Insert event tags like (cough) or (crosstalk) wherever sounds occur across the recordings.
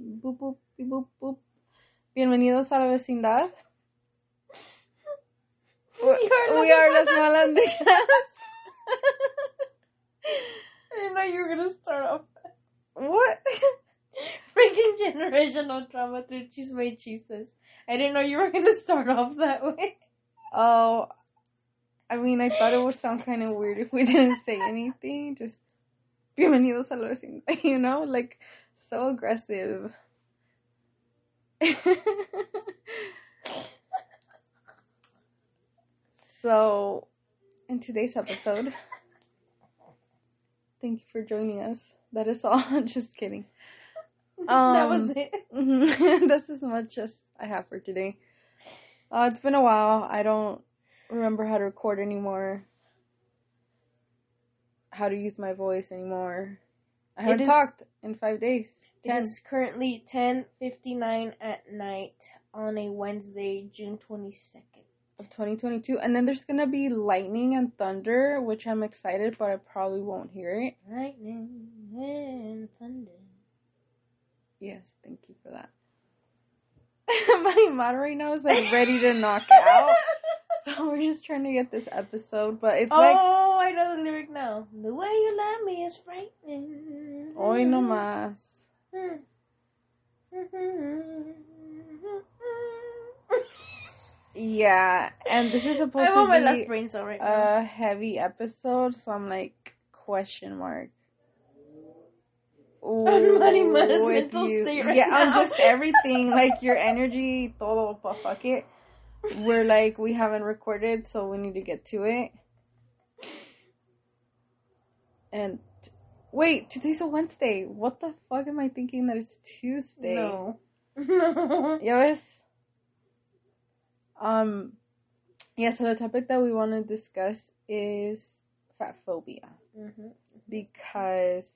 Boop, boop, boop, boop. Bienvenidos a la vecindad. We are, las malandrinas. I didn't know you were gonna start off. What? Freaking generational trauma through chisme cheeses. I didn't know you were gonna start off that way. Oh, I mean, I thought it would sound kind of weird if we didn't say anything. Just bienvenidos a la vecindad, (laughs) you know, like so aggressive. so, in today's episode, thank you for joining us. That is all. (laughs) Just kidding. that was Um, it. (laughs) That's as much as I have for today. Uh, it's been a while. I don't remember how to record anymore. How to use my voice anymore. I It haven't talked in five days. It Ten. is currently 10:59 at night on a Wednesday, June 22nd. of 2022, and then there's gonna be lightning and thunder, which I'm excited, but I probably won't hear it. Lightning and thunder. Yes, thank you for that. (laughs) my mom right now is like ready to knock out, (laughs) (laughs) so we're just trying to get this episode, but it's oh, like I know the lyric now. The way you love me is frightening. hoy no más. (laughs) Yeah, and this is supposed on my to be brain cell right now. a heavy episode, so I'm like question mark. On Ooh, with mental state right yeah, on now. just (laughs) everything, like your energy, todo, fuck it. We're like we haven't recorded, so we need to get to it. And wait, today's a Wednesday. What the fuck am I thinking that it's Tuesday? No. (laughs) Ves? Um, yeah, so the topic that we want to discuss is fat phobia Mhm. because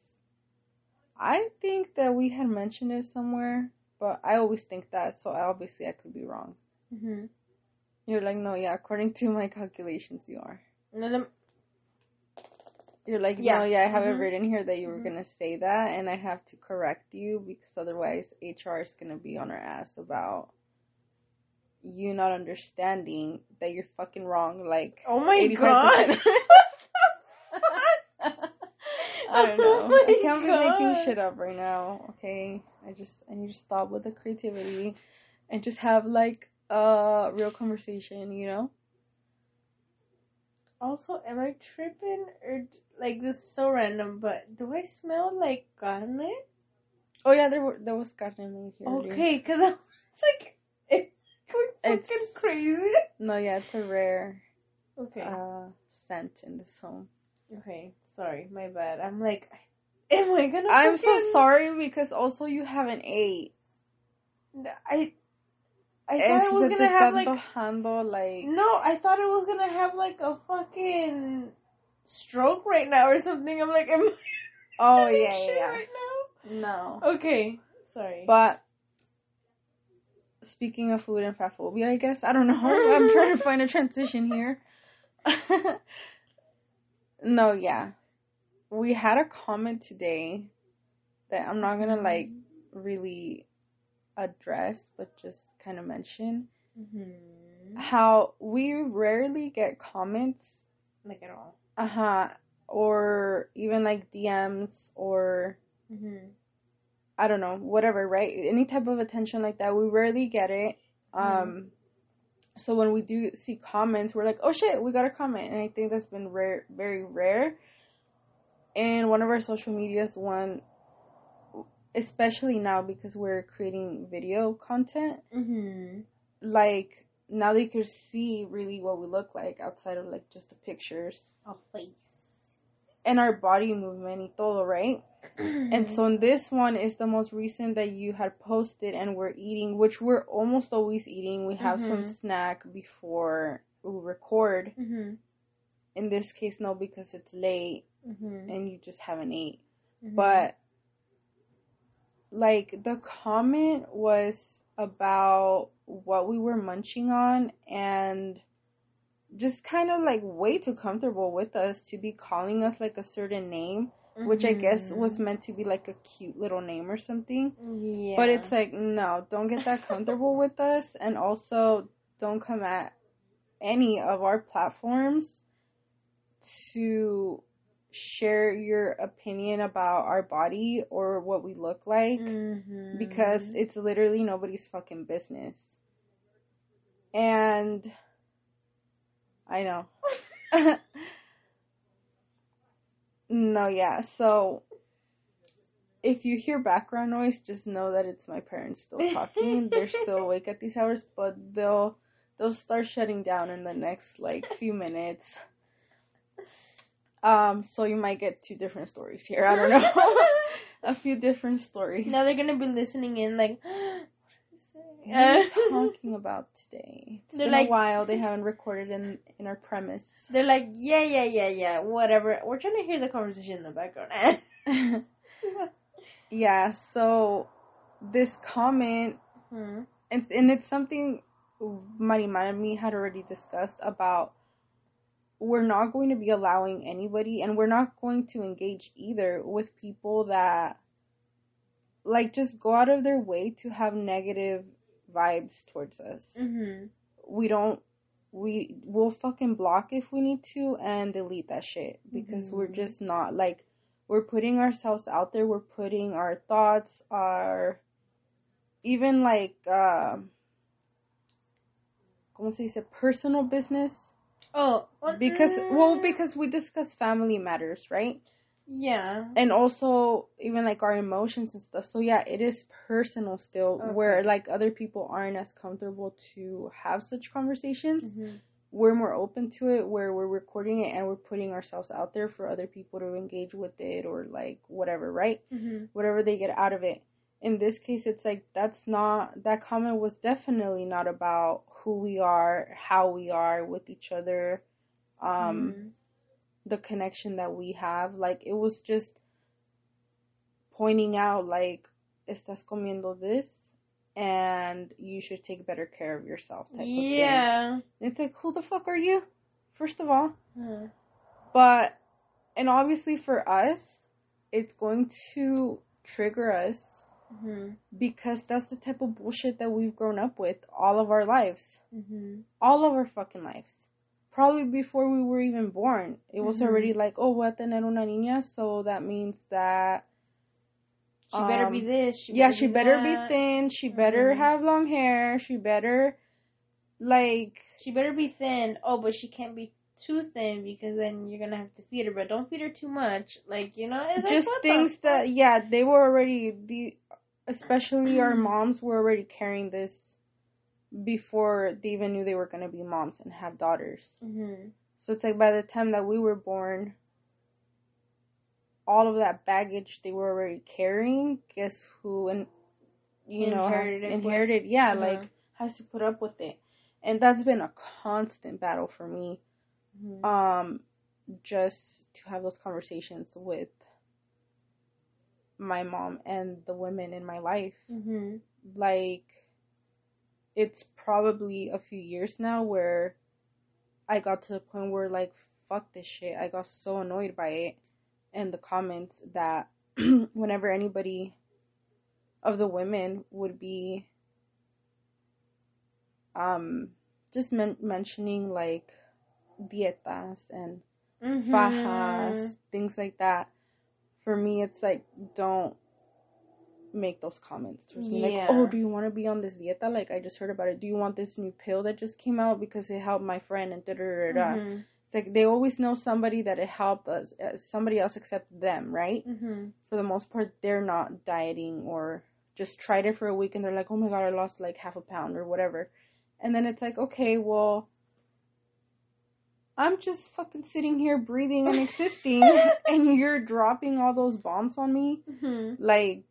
I think that we had mentioned it somewhere, but I always think that, so obviously I could be wrong. Mhm. You're like, no, yeah, according to my calculations, you are. You're like, Yeah. no, yeah, I have it Mhm. written here that you were Mhm. gonna say that, and I have to correct you because otherwise HR is gonna be on our ass about you not understanding that you're fucking wrong. Like, Oh my 85%. god. (laughs) I don't know. Oh I can't be making shit up right now. Okay, I just I need to stop with the creativity and just have like a real conversation. You know? Also, am I tripping or like this is so random? But do I smell like carne? Oh yeah, there were there was carne made here. Okay, because I was like, (laughs) it's going fucking It's- crazy. No, yeah, it's a rare Okay, uh scent in this home. okay, sorry, my bad. I'm like, (laughs) am I gonna? I'm so sorry because also you haven't ate. I, I thought it was gonna have like antojando, like No, I thought it was gonna have like a fucking stroke right now or something. I'm like, am I (laughs) oh yeah, shit yeah, right yeah. No. Okay, sorry. But speaking of food and fat phobia, I guess I don't know. (laughs) I'm trying to find a transition here. (laughs) no, yeah, we had a comment today that I'm not gonna like really address, but just kind of mention hmm how we rarely get comments, like at all. uh huh, or even like DMs or hmm I don't know, whatever, right? Any type of attention like that, we rarely get it. Um, so when we do see comments, we're like, oh shit, we got a comment, and I think that's been rare, very rare. And one of our social medias, one, especially now because we're creating video content, hmm like now they could see really what we look like outside of like just the pictures A face. and our body movement y todo, right? Mm-hmm. And so this one is the most recent that you had posted, and we're eating, which we're almost always eating. We have some Mhm. snack before we record. hmm In this case, no, because it's late hmm and you just haven't ate. Mm-hmm. But like the comment was about what we were munching on and just kind of like way too comfortable with us to be calling us like a certain name which I guess Mhm. was meant to be like a cute little name or something. Yeah. But it's like, no, don't get that comfortable with us. And also, don't come at any of our platforms to share your opinion about our body or what we look like Mhm. because it's literally nobody's fucking business. And I know. (laughs) no, yeah. So if you hear background noise, just know that it's my parents still talking. They're still (laughs) awake at these hours, but they'll they'll start shutting down in the next like few minutes. Um, so you might get two different stories here. I don't (laughs) know. (laughs) A few different stories. now they're gonna be listening in like. (gasps) What are you talking about today? It's They're been like- a while. They haven't recorded in in our premise. (laughs) They're like, yeah, yeah, yeah, yeah, whatever. We're trying to hear the conversation in the background. yeah. So this comment, Hmm. and and it's something Marimar and me had already discussed about. We're not going to be allowing anybody, and we're not going to engage either with people that, like, just go out of their way to have negative vibes towards us. Mm-hmm. we don't we will fucking block if we need to and delete that shit because we're Mhm. just not like we're putting ourselves out there we're putting our thoughts our even like um como se dice personal business Oh, because well because we discuss family matters right? Yeah, and also even like our emotions and stuff. So yeah it is personal still where like other people aren't as comfortable to have such conversations. Mhm. we're more open to it where we're recording it and we're putting ourselves out there for other people to engage with it or like whatever right? Mhm. whatever they get out of it in this case it's like that's not that comment was definitely not about who we are how we are with each other um Mhm. the connection that we have. Like it was just pointing out like estás comiendo this and you should take better care of yourself type of thing. yeah. And it's like who the fuck are you? First of all. Mhm. But and obviously for us it's going to trigger us Mhm. because that's the type of bullshit that we've grown up with all of our lives. Mhm. all of our fucking lives. Probably before we were even born. It was Mhm. already like, oh, voy a tener una niña, so that means that She better be Um, this. She yeah, better she be better that. be thin, she better Mhm. have long hair, she better like She better be thin. Oh, but she can't be too thin because then you're gonna have to feed her. But don't feed her too much. Like you know, it's like, just what things that yeah, they were already the especially our Mm-hmm. moms were already carrying this before they even knew they were going to be moms and have daughters. Mhm. So it's like by the time that we were born, all of that baggage they were already carrying, guess who and you know Inherited it inherited, yeah, Uh-huh. like has to put up with it. And that's been a constant battle for me. Mhm. Um just to have those conversations with my mom and the women in my life. Mhm. Like it's probably a few years now where I got to the point where like fuck this shit. I got so annoyed by it and the comments that (clears throat) whenever anybody of the women would be um just men- mentioning like dietas and Mhm. fajas, things like that. For me, it's like don't make those comments towards me. Like, oh, do you want to be on this dieta? Like, I just heard about it. Do you want this new pill that just came out because it helped my friend and da da da da. Mhm. It's like they always know somebody that it helped us, uh, somebody else except them, right? Mhm. For the most part, they're not dieting or just tried it for a week and they're like, oh my god, I lost like half a pound or whatever. And then it's like, okay, well, I'm just fucking sitting here breathing and existing, (laughs) and you're dropping all those bombs on me. Mhm. Like,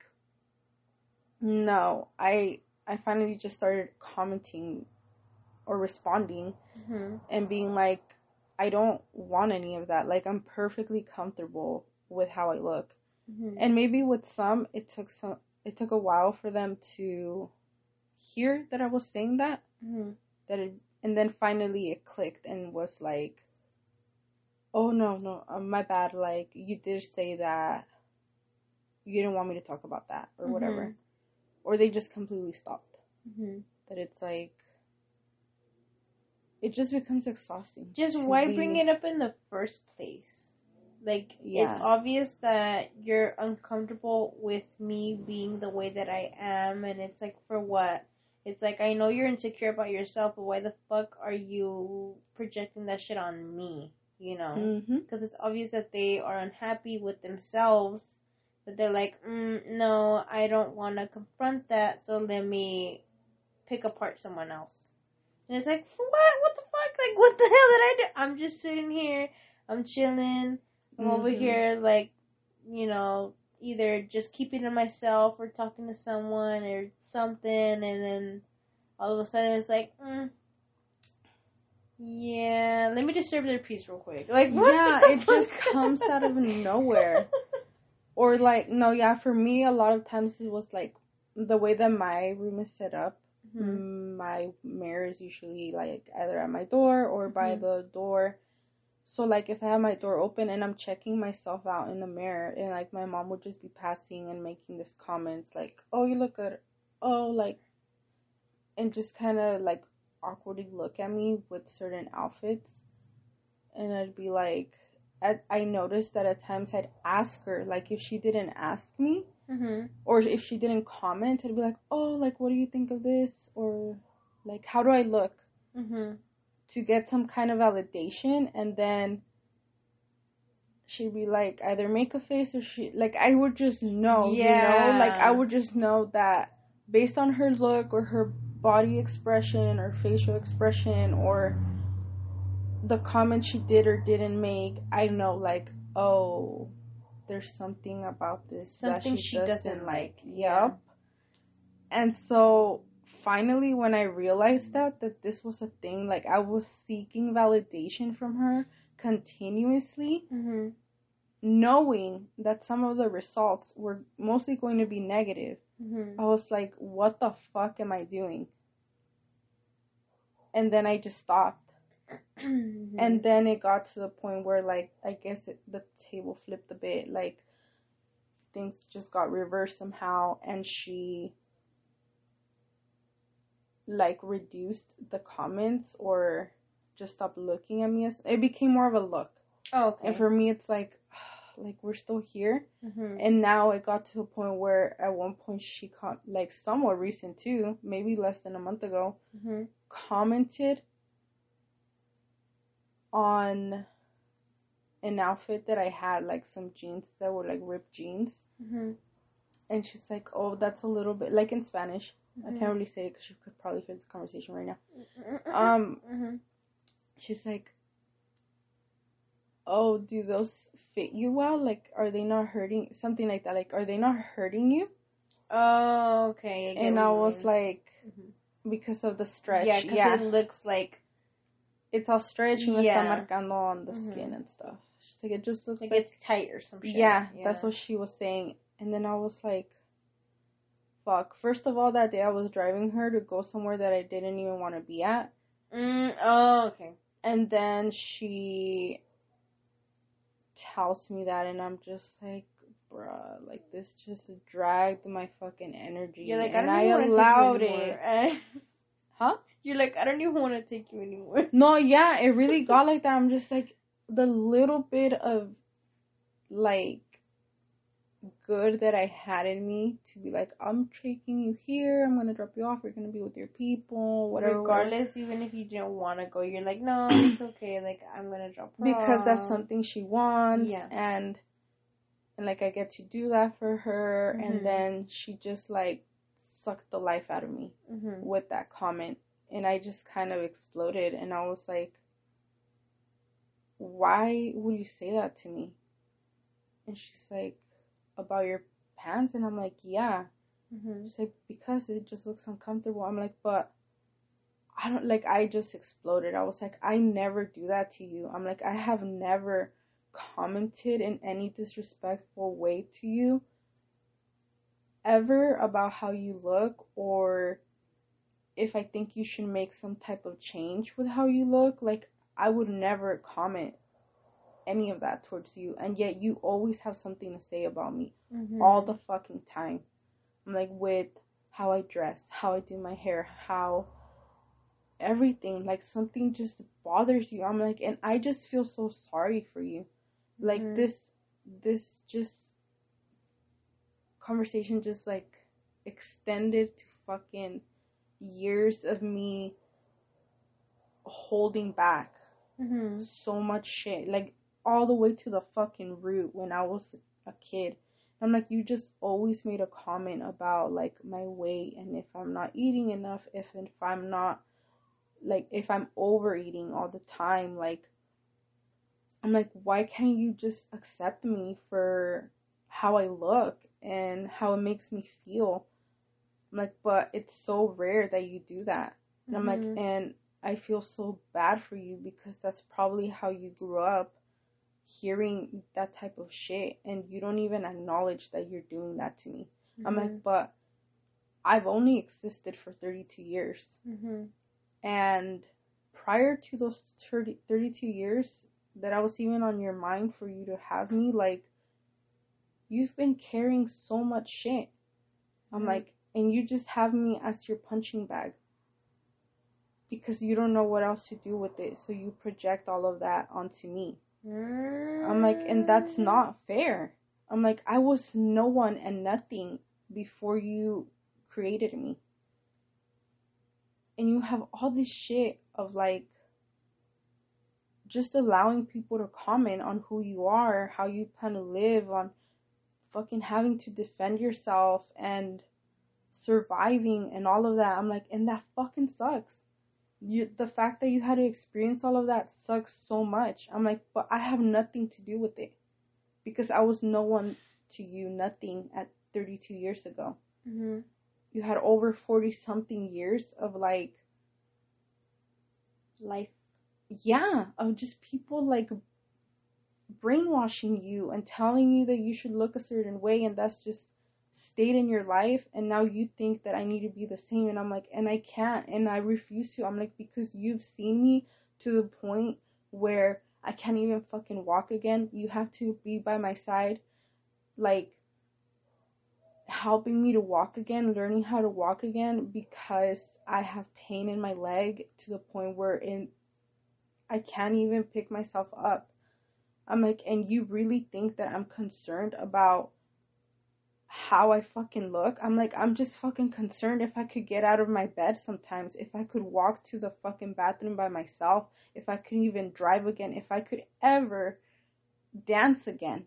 no, I I finally just started commenting or responding Mhm. and being like, I don't want any of that. Like, I'm perfectly comfortable with how I look. Mhm. And maybe with some, it took some, it took a while for them to hear that I was saying that. Mhm. That it, and then finally it clicked and was like, oh no no uh, my bad like you did say that you didn't want me to talk about that or whatever Mhm. or they just completely stopped Mm-hmm. that it's like it just becomes exhausting Just why bring it up in the first place? Like Yeah. it's obvious that you're uncomfortable with me being the way that I am, and it's like for what? It's like I know you're insecure about yourself, but why the fuck are you projecting that shit on me? You know, because it's obvious that they are unhappy with themselves, but they're like, mm, no, I don't want to confront that, so let me pick apart someone else. And it's like, what? What the fuck? Like, what the hell did I do? I'm just sitting here, I'm chilling, I'm over Mhm. here, like, you know, either just keeping to myself or talking to someone or something, and then all of a sudden it's like, mm, yeah, let me disturb their peace real quick. Like, yeah it just comes out of (laughs) nowhere or like no yeah for me a lot of times it was like the way that my room is set up Mhm. my mirror is usually like either at my door or by Mhm. the door so like if i have my door open and i'm checking myself out in the mirror and like my mom would just be passing and making this comments like oh you look good oh like and just kind of like awkwardly look at me with certain outfits and i'd be like I, I noticed that at times i'd ask her like if she didn't ask me Mhm. or if she didn't comment, I'd be like, "Oh, like what do you think of this?" or like, "How do I look?" Mhm. To get some kind of validation, and then she'd be like, either make a face or she like I would just know, you know, like I would just know that based on her look or her body expression or facial expression or the comments she did or didn't make, I know like, oh, there's something about this Something that she, she doesn't like. Yep. And so finally when I realized that that this was a thing, like I was seeking validation from her continuously, Mhm. knowing that some of the results were mostly going to be negative. Mhm. I was like, what the fuck am I doing? And then I just stopped. Mhm. And then it got to the point where, like, I guess it, the table flipped a bit. Like, things just got reversed somehow, and she, like, reduced the comments or just stopped looking at me. As, it became more of a look. oh, okay. And for me, it's like, (sighs) like, we're still here. Mhm. And now it got to a point where at one point she, con- like, somewhat recent too, maybe less than a month ago, Mhm. commented on an outfit that I had, like some jeans that were like ripped jeans. Mhm. And she's like, oh, that's a little bit, like in Spanish. I Mhm. can't really say it because she could probably hear this conversation right now. Mhm. Um, Mhm. she's like, oh, do those fit you well? Like, are they not hurting? Something like that. Like, are they not hurting you? Oh, okay. get And I was mean. like, Mhm. because of the stretch. yeah, Yeah, because it looks like it's all stretchy and Yeah. está marcando on the Mhm. skin and stuff. She's like, it just looks like like, it's tight or some shit. yeah, that's what she was saying. And then I was like, fuck. First of all, that day I was driving her to go somewhere that I didn't even want to be at. Mm, oh, okay. And then she tells me that, and I'm just like, bruh, like this just dragged my fucking energy. You're like, I and don't I want to allowed take you it. (laughs) Huh? You're like, I don't even want to take you anymore. (laughs) No, yeah, it really got like that. I'm just like the little bit of like good that I had in me to be like, I'm taking you here. I'm gonna drop you off. You're gonna be with your people, whatever. Regardless, even if you didn't want to go, you're like, no, (clears throat) it's okay. Like, I'm gonna drop her because that's something she wants, Yeah. and and like I get to do that for her, Mhm. and then she just like sucked the life out of me Mhm. with that comment, and I just kind of exploded, and I was like, why would you say that to me? And she's like, about your pants, and I'm like, yeah. Mhm. She's like, because it just looks uncomfortable. I'm like, but I don't like. I just exploded. I was like, I never do that to you. I'm like, I have never commented in any disrespectful way to you ever about how you look or if I think you should make some type of change with how you look. Like, I would never comment any of that towards you, and yet you always have something to say about me Mhm. all the fucking time. I'm like with how I dress, how I do my hair, how everything, like something just bothers you. I'm like, and I just feel so sorry for you. Like Mhm. this, this just conversation just like extended to fucking years of me holding back Mhm. so much shit, like all the way to the fucking root when I was a kid. I'm like, you just always made a comment about like my weight and if I'm not eating enough, if if I'm not like if I'm overeating all the time, like I'm like, why can't you just accept me for how I look and how it makes me feel? I'm like, but it's so rare that you do that. And I'm like, Mhm. and I feel so bad for you because that's probably how you grew up hearing that type of shit and you don't even acknowledge that you're doing that to me. I'm Mhm. like, but I've only existed for 32 years. Mhm. And prior to those 30, 32 years that I was even on your mind for you to have me, like, you've been carrying so much shit. I'm Mhm. like, and you just have me as your punching bag because you don't know what else to do with it. So you project all of that onto me. I'm like, and that's not fair. I'm like, I was no one and nothing before you created me. And you have all this shit of like just allowing people to comment on who you are, how you plan to live, on fucking having to defend yourself and surviving and all of that. I'm like, and that fucking sucks. You the fact that you had to experience all of that sucks so much. I'm like, but I have nothing to do with it. Because I was no one to you, nothing at 32 years ago. Mhm. You had over 40 something years of like life. yeah, of just people like brainwashing you and telling you that you should look a certain way and that's just stayed in your life and now you think that I need to be the same and I'm like and I can't and I refuse to. I'm like because you've seen me to the point where I can't even fucking walk again. You have to be by my side like helping me to walk again, learning how to walk again because I have pain in my leg to the point where in I can't even pick myself up. I'm like, and you really think that I'm concerned about how I fucking look? I'm like, I'm just fucking concerned if I could get out of my bed sometimes, if I could walk to the fucking bathroom by myself, if I could even drive again, if I could ever dance again.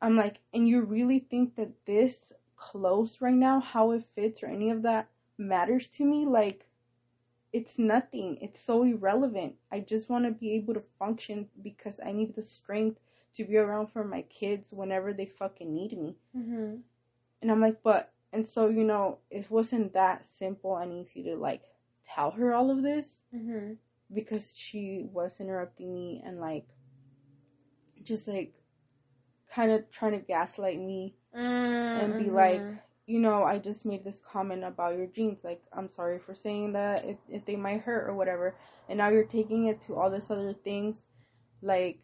I'm like, and you really think that this clothes right now, how it fits or any of that matters to me? Like, it's nothing. It's so irrelevant. I just want to be able to function because I need the strength to be around for my kids whenever they fucking need me. Mhm. And I'm like, but, and so, you know, it wasn't that simple and easy to like tell her all of this Mhm. because she was interrupting me and like just like kind of trying to gaslight me and be like, Mhm. you know, I just made this comment about your jeans. Like, I'm sorry for saying that if, if they might hurt or whatever. And now you're taking it to all this other things. Like,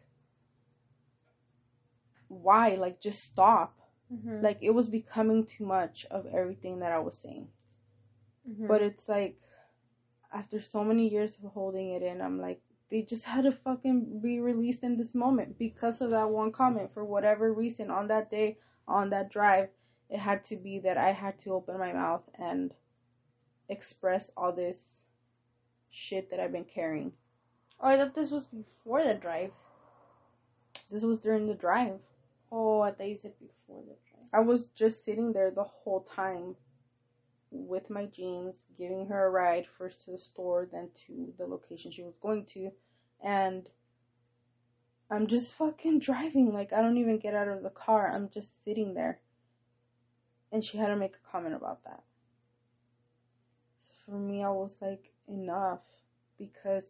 why? Like, just stop. Mhm. Like, it was becoming too much of everything that I was saying. Mhm. But it's like, after so many years of holding it in, I'm like, they just had to fucking be released in this moment because of that one comment. For whatever reason, on that day, on that drive, it had to be that I had to open my mouth and express all this shit that I've been carrying. oh, I thought this was before the drive. This was during the drive. Oh, I thought you said before the drive. I was just sitting there the whole time with my jeans, giving her a ride first to the store, then to the location she was going to, and I'm just fucking driving. Like, I don't even get out of the car. I'm just sitting there. And she had to make a comment about that. So for me, I was like, enough. Because.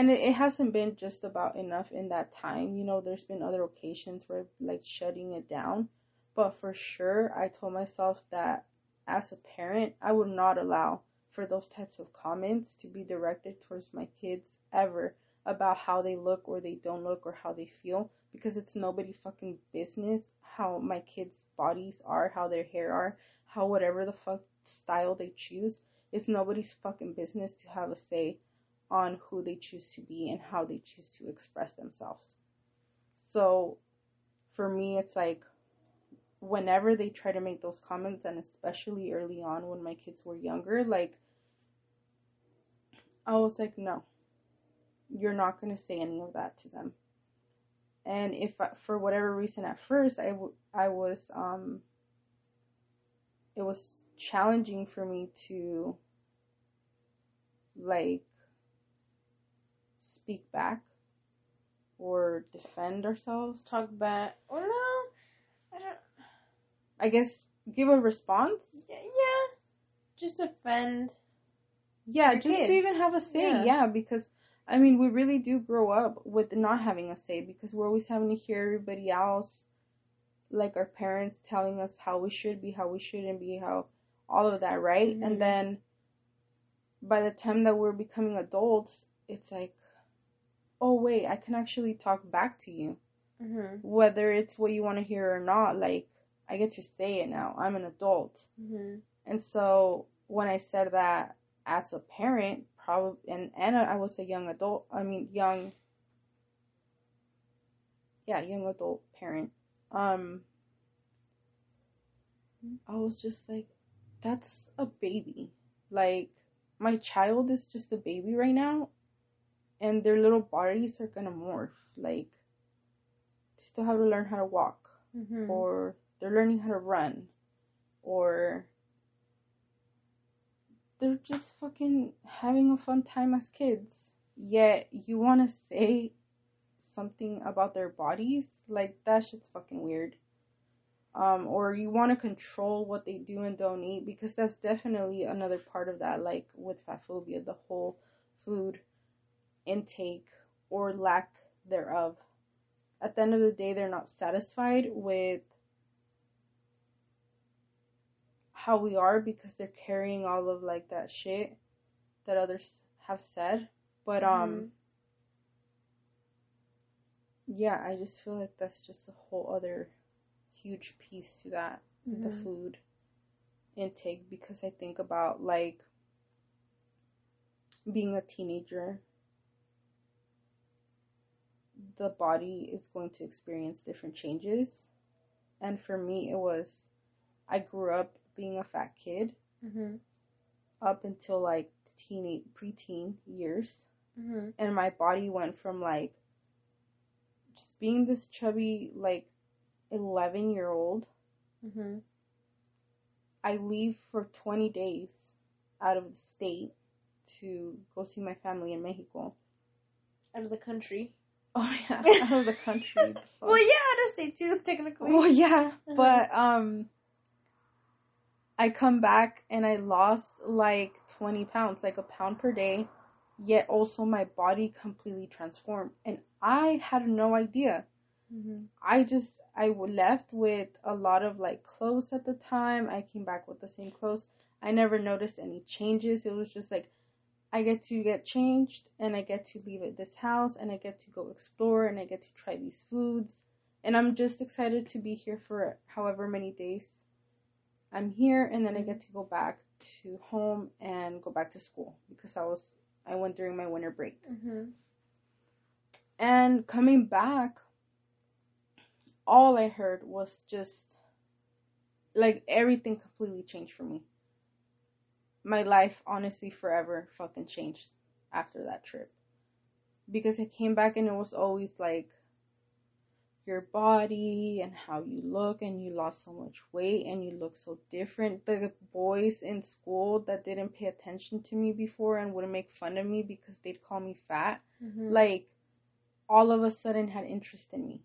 And it, it hasn't been just about enough in that time. You know, there's been other occasions where, like, shutting it down. But for sure, I told myself that as a parent, I would not allow for those types of comments to be directed towards my kids ever about how they look or they don't look or how they feel because it's nobody fucking business how my kids' bodies are, how their hair are, how whatever the fuck style they choose. It's nobody's fucking business to have a say on who they choose to be and how they choose to express themselves. So for me, it's like whenever they try to make those comments, and especially early on when my kids were younger, like I was like, no, you're not going to say any of that to them. And if I, for whatever reason at first I, w- I was, um, it was challenging for me to like speak back or defend ourselves. Talk back. Or no, I don't. I guess give a response. Yeah, just defend. Yeah, just kids. to even have a say. Yeah. Yeah. because I mean, we really do grow up with not having a say because we're always having to hear everybody else, like our parents telling us how we should be, how we shouldn't be, how all of that, right? Mhm. And then by the time that we're becoming adults, it's like, oh wait, I can actually talk back to you, Mm-hmm. whether it's what you want to hear or not. Like I get to say it now. I'm an adult. Mm-hmm. And so when I said that as a parent, probably and and I was a young adult. I mean, young. Yeah, young adult parent. Um. I was just like, that's a baby. Like my child is just a baby right now, and their little bodies are gonna morph. Like, they still have to learn how to walk Mm-hmm. or they're learning how to run or they're just fucking having a fun time as kids yet you want to say something about their bodies like that shit's fucking weird um or you want to control what they do and don't eat because that's definitely another part of that like with fat phobia the whole food intake or lack thereof at the end of the day they're not satisfied with how we are because they're carrying all of like that shit that others have said but um Mhm. yeah i just feel like that's just a whole other huge piece to that the Mhm. food intake because i think about like being a teenager the body is going to experience different changes and for me it was i grew up being a fat kid Mm-hmm. up until like teenage preteen years Mm-hmm. and my body went from like just being this chubby like 11 year old Mm-hmm. i leave for 20 days out of the state to go see my family in mexico Out of the country. Oh (laughs) yeah (laughs) out of the country. Well, yeah, out of state too, technically. well yeah Uh-huh. but um i come back and i lost like 20 pounds like a pound per day yet also my body completely transformed and i had no idea Mm-hmm. I just I left with a lot of like clothes at the time. I came back with the same clothes. I never noticed any changes. It was just like I get to get changed and I get to leave at this house and I get to go explore and I get to try these foods. And I'm just excited to be here for however many days I'm here and then I get to go back to home and go back to school because I was I went during my winter break. Mm-hmm. And coming back, all I heard was just like everything completely changed for me. My life, honestly, forever fucking changed after that trip. Because I came back and it was always like your body and how you look, and you lost so much weight and you look so different. The boys in school that didn't pay attention to me before and wouldn't make fun of me because they'd call me fat Mm-hmm. like all of a sudden had interest in me.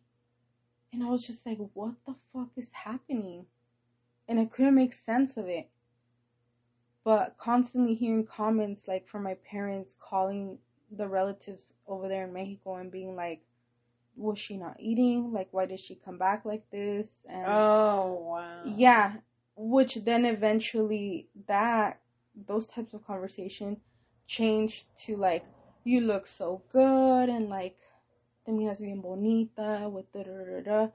And I was just like, what the fuck is happening? And I couldn't make sense of it. But constantly hearing comments like from my parents calling the relatives over there in Mexico and being like, was she not eating? Like, why did she come back like this? And oh wow. yeah, which then eventually that those types of conversation changed to like, you look so good and like te miras bien bonita with da da da da.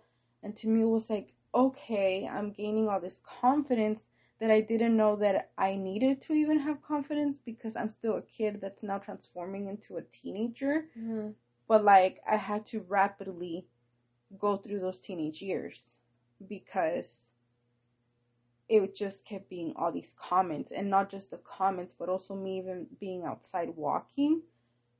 And to me, it was like, okay, I'm gaining all this confidence that I didn't know that I needed to even have confidence because I'm still a kid that's now transforming into a teenager. Mm-hmm. But like, I had to rapidly go through those teenage years because it just kept being all these comments and not just the comments but also me even being outside walking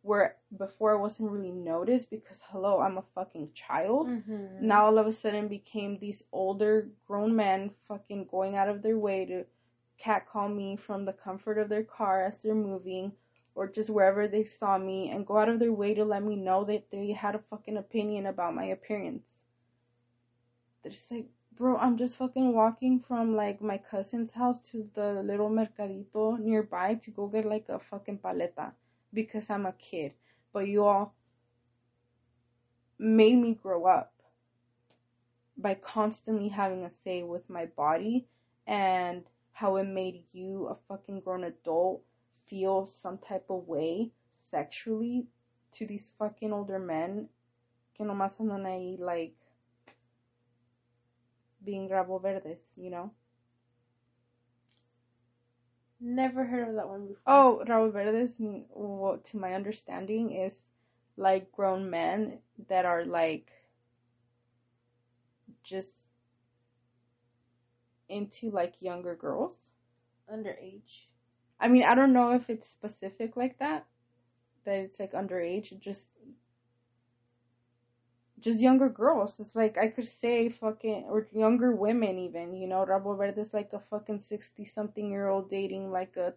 where before I wasn't really noticed because hello I'm a fucking child Mm-hmm. now all of a sudden became these older grown men fucking going out of their way to catcall me from the comfort of their car as they're moving or just wherever they saw me and go out of their way to let me know that they had a fucking opinion about my appearance. They're just like, bro, I'm just fucking walking from like my cousin's house to the little mercadito nearby to go get like a fucking paleta because I'm a kid. But you all made me grow up by constantly having a say with my body and how it made you, a fucking grown adult, feel some type of way sexually to these fucking older men que like being rabo verdes, you know? Never heard of that one before. Oh, rabo verdes, what to my understanding, is like grown men that are like just into like younger girls. underage. I mean, I don't know if it's specific like that, that it's like underage, just just younger girls. It's like I could say fucking or younger women even, you know, Rabo Verde's like a fucking 60 something year old dating like a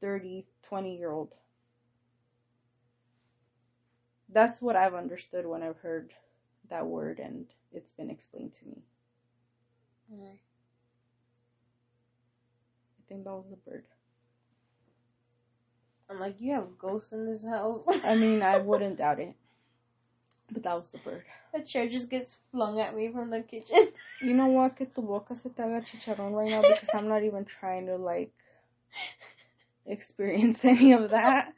30, 20 year old. That's what I've understood when I've heard that word and it's been explained to me. Mm. I think that was the bird. I'm like, you have ghosts in this house. I mean, I (laughs) wouldn't doubt it. But that was the bird. a chair just gets flung at me from the kitchen. (laughs) You know what? Que tu boca se te haga chicharrón right now because I'm not even trying to like experience (laughs) any of that.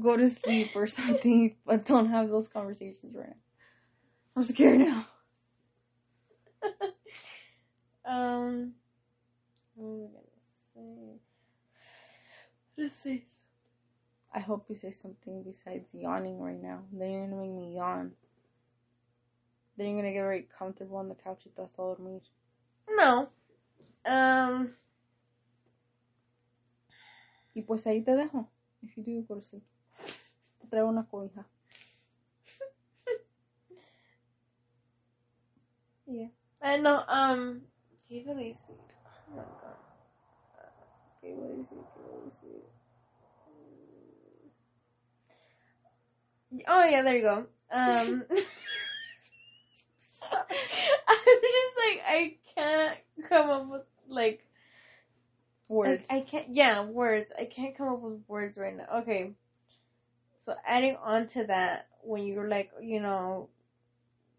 Go to sleep or something, (laughs) but don't have those conversations right now. I'm scared now. um, what I gonna say? Let's see. I hope you say something besides yawning right now. Then you're gonna make me yawn. Then you're gonna get very comfortable on the couch if that's all it means. No. Um, Y pues ahí te dejo. If you do go to sleep. Te traigo una cobija. (laughs) I know, um, ¿qué iba a decir? Oh my god. ¿Qué iba a decir? ¿Qué iba a decir? Oh yeah, there you go. Um, (laughs) (laughs) I'm just like I can't come up with like Words. I, I can't. Yeah, words. I can't come up with words right now. Okay. So adding on to that, when you were like, you know,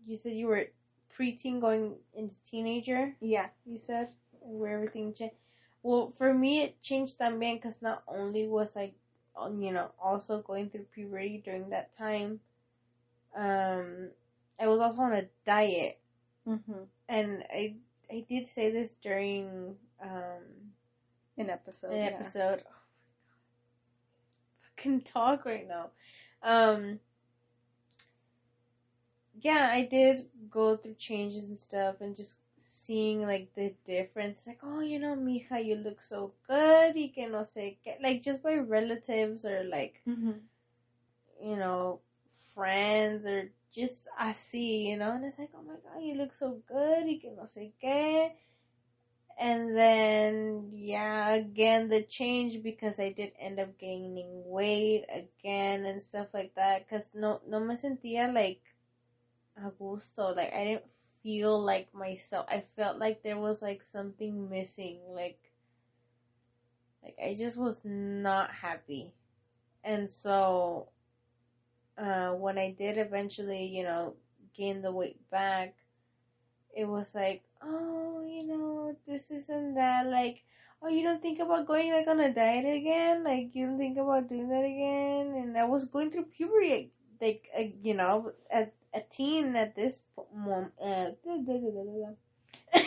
you said you were preteen going into teenager. yeah. You said where everything changed. Well, for me, it changed también because not only was I, you know, also going through puberty during that time. Um, I was also on a diet, Mm-hmm. and I I did say this during um An episode. an yeah. episode. Oh Fucking talk right now. Um. Yeah, I did go through changes and stuff, and just seeing like the difference. Like, oh, you know, mija, you look so good. Y que no sé qué. Like just by relatives or like Mm-hmm. you know friends or just así, you know. And it's like, oh my god, you look so good. Y que no sé qué. And then, yeah, again, the change because I did end up gaining weight again and stuff like that. Cause no, no me sentía like a gusto. Like I didn't feel like myself. I felt like there was like something missing. Like, like I just was not happy. And so, uh, when I did eventually, you know, gain the weight back, it was like, oh, you know, this isn't that like, oh, you don't think about going like on a diet again? Like you don't think about doing that again? And I was going through puberty, like uh, you know, at a teen at this moment. Uh, (laughs)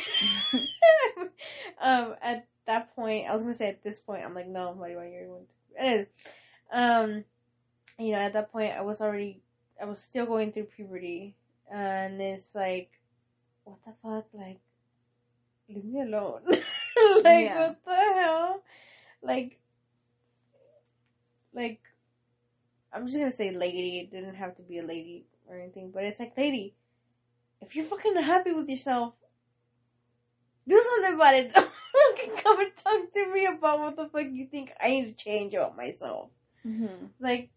um, at that point, I was gonna say at this point, I'm like, no, why do I? It is. Um, you know, at that point, I was already, I was still going through puberty, and it's like, what the fuck, like, leave me alone. (laughs) like, Yeah. what the hell? Like, like, I'm just gonna say lady. It didn't have to be a lady or anything, but it's like, lady, if you're fucking happy with yourself, do something about it. (laughs) Don't come and talk to me about what the fuck you think I need to change about myself. Mm-hmm. Like,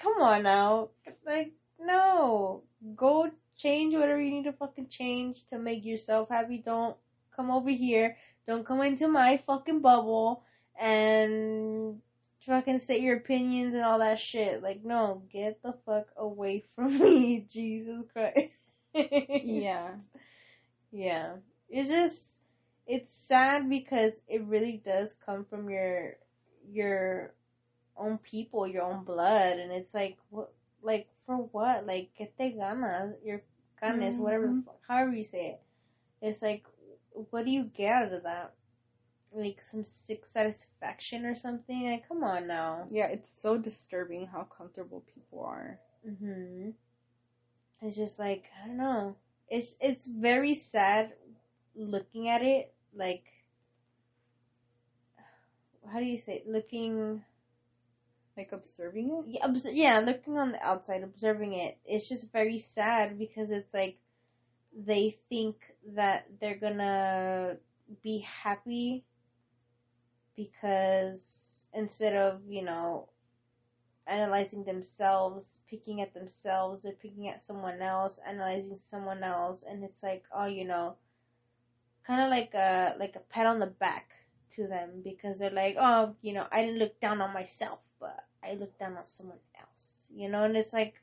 come on now. Like, no. Go change whatever you need to fucking change to make yourself happy. Don't come over here. Don't come into my fucking bubble and fucking say your opinions and all that shit. Like, no. Get the fuck away (laughs) from me. Jesus Christ. Yeah. Yeah. It's just it's sad because it really does come from your your own people, your own blood and it's like what like for what? Like que te ganas, your ganas, whatever Mhm. fuck, however you say it. It's like what do you get out of that? Like some sick satisfaction or something? Like come on now. Yeah, it's so disturbing how comfortable people are. hmm It's just like I don't know. It's it's very sad looking at it. Like how do you say? It? Looking, Like observing it. yeah, obs- yeah, looking on the outside, observing it. It's just very sad because it's like they think that they're gonna be happy because instead of you know analyzing themselves, picking at themselves, or picking at someone else, analyzing someone else, and it's like, oh, you know, kind of like a like a pat on the back to them because they're like, oh, you know, I didn't look down on myself, but I looked down on someone else, you know, and it's like,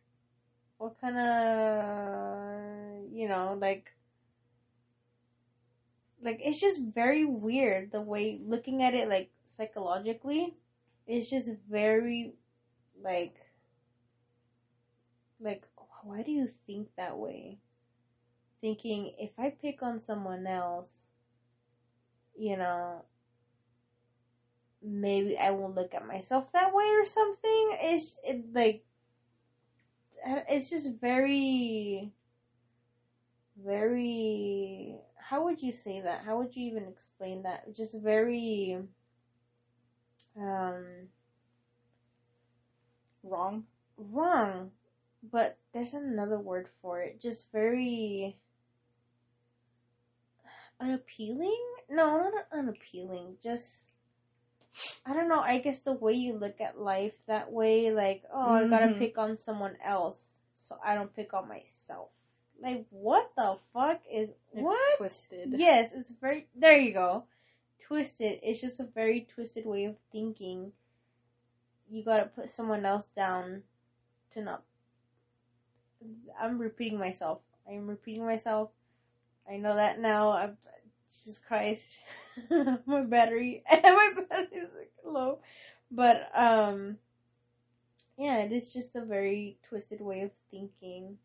what kind of, you know, like. Like it's just very weird the way looking at it like psychologically. It's just very like like why do you think that way thinking if i pick on someone else you know maybe i won't look at myself that way or something it's it, like it's just very very how would you say that how would you even explain that just very um Wrong. wrong, but there's another word for it. Just very unappealing? No, not unappealing. Just I don't know. I guess the way you look at life that way, like, oh, I gotta pick on someone else, so I don't pick on myself. Like, what the fuck is It's what? twisted. Yes, it's very. There you go. Twisted. It's just a very twisted way of thinking. You gotta put someone else down to not. I'm repeating myself. I'm repeating myself. I know that now. I'm. Jesus Christ. (laughs) my battery. (laughs) my battery is like low. But, um. Yeah, it is just a very twisted way of thinking.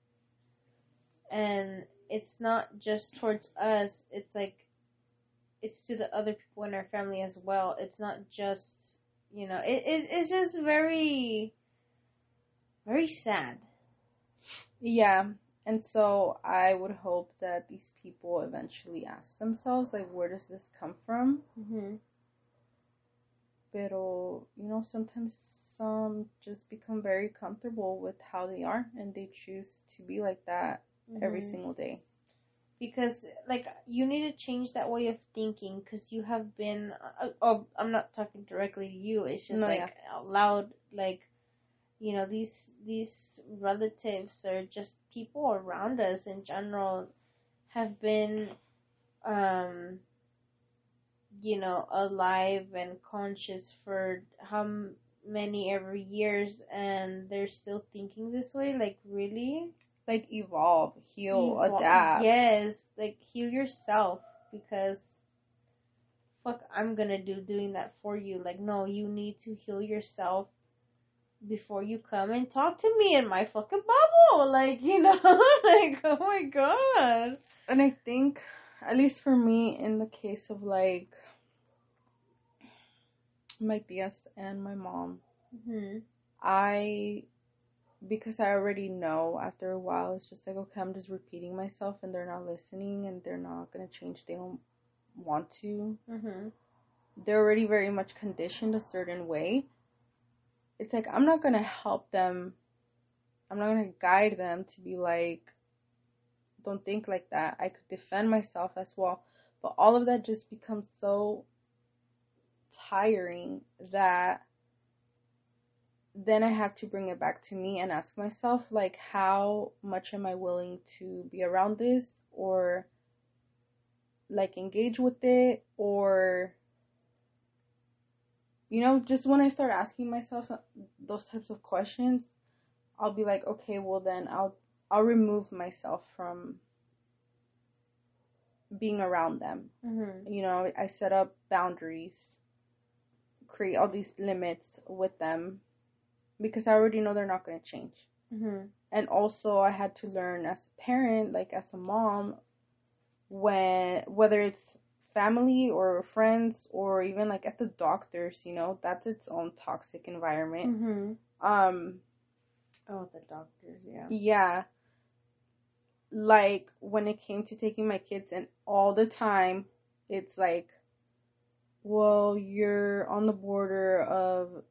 And it's not just towards us, it's like it's to the other people in our family as well. It's not just you know, it, it it's just very very sad. Yeah. And so I would hope that these people eventually ask themselves, like, where does this come from? Mm-hmm. Pero, you know, sometimes some just become very comfortable with how they are and they choose to be like that every Mhm. single day. because like you need to change that way of thinking because you have been uh, oh i'm not talking directly to you it's just No, like yeah. out loud like you know these these relatives or just people around us in general have been um you know alive and conscious for how many ever years and they're still thinking this way like really Like, evolve, heal, Evol- adapt. Yes, like heal yourself because fuck I'm gonna do doing that for you? Like, no, you need to heal yourself before you come and talk to me in my fucking bubble. Like, you know, (laughs) like, oh my god. And I think, at least for me, in the case of like my tias and my mom, hmm I because I already know after a while it's just like okay I'm just repeating myself and they're not listening and they're not gonna change. They don't want to. Hmm they're already very much conditioned a certain way. It's like I'm not gonna help them. I'm not gonna guide them to be like don't think like that. I could defend myself as well. But all of that just becomes so tiring that then I have to bring it back to me and ask myself, like, how much am I willing to be around this or like engage with it or you know, just when I start asking myself those types of questions, I'll be like, okay, well then I'll I'll remove myself from being around them. hmm You know, I set up boundaries, create all these limits with them because I already know they're not going to change. hmm And also, I had to learn as a parent, like as a mom, when whether it's family or friends or even like at the doctors, you know, that's its own toxic environment. hmm Um, Oh, the doctors, yeah. yeah. Like when it came to taking my kids, and all the time, it's like, well, you're on the border of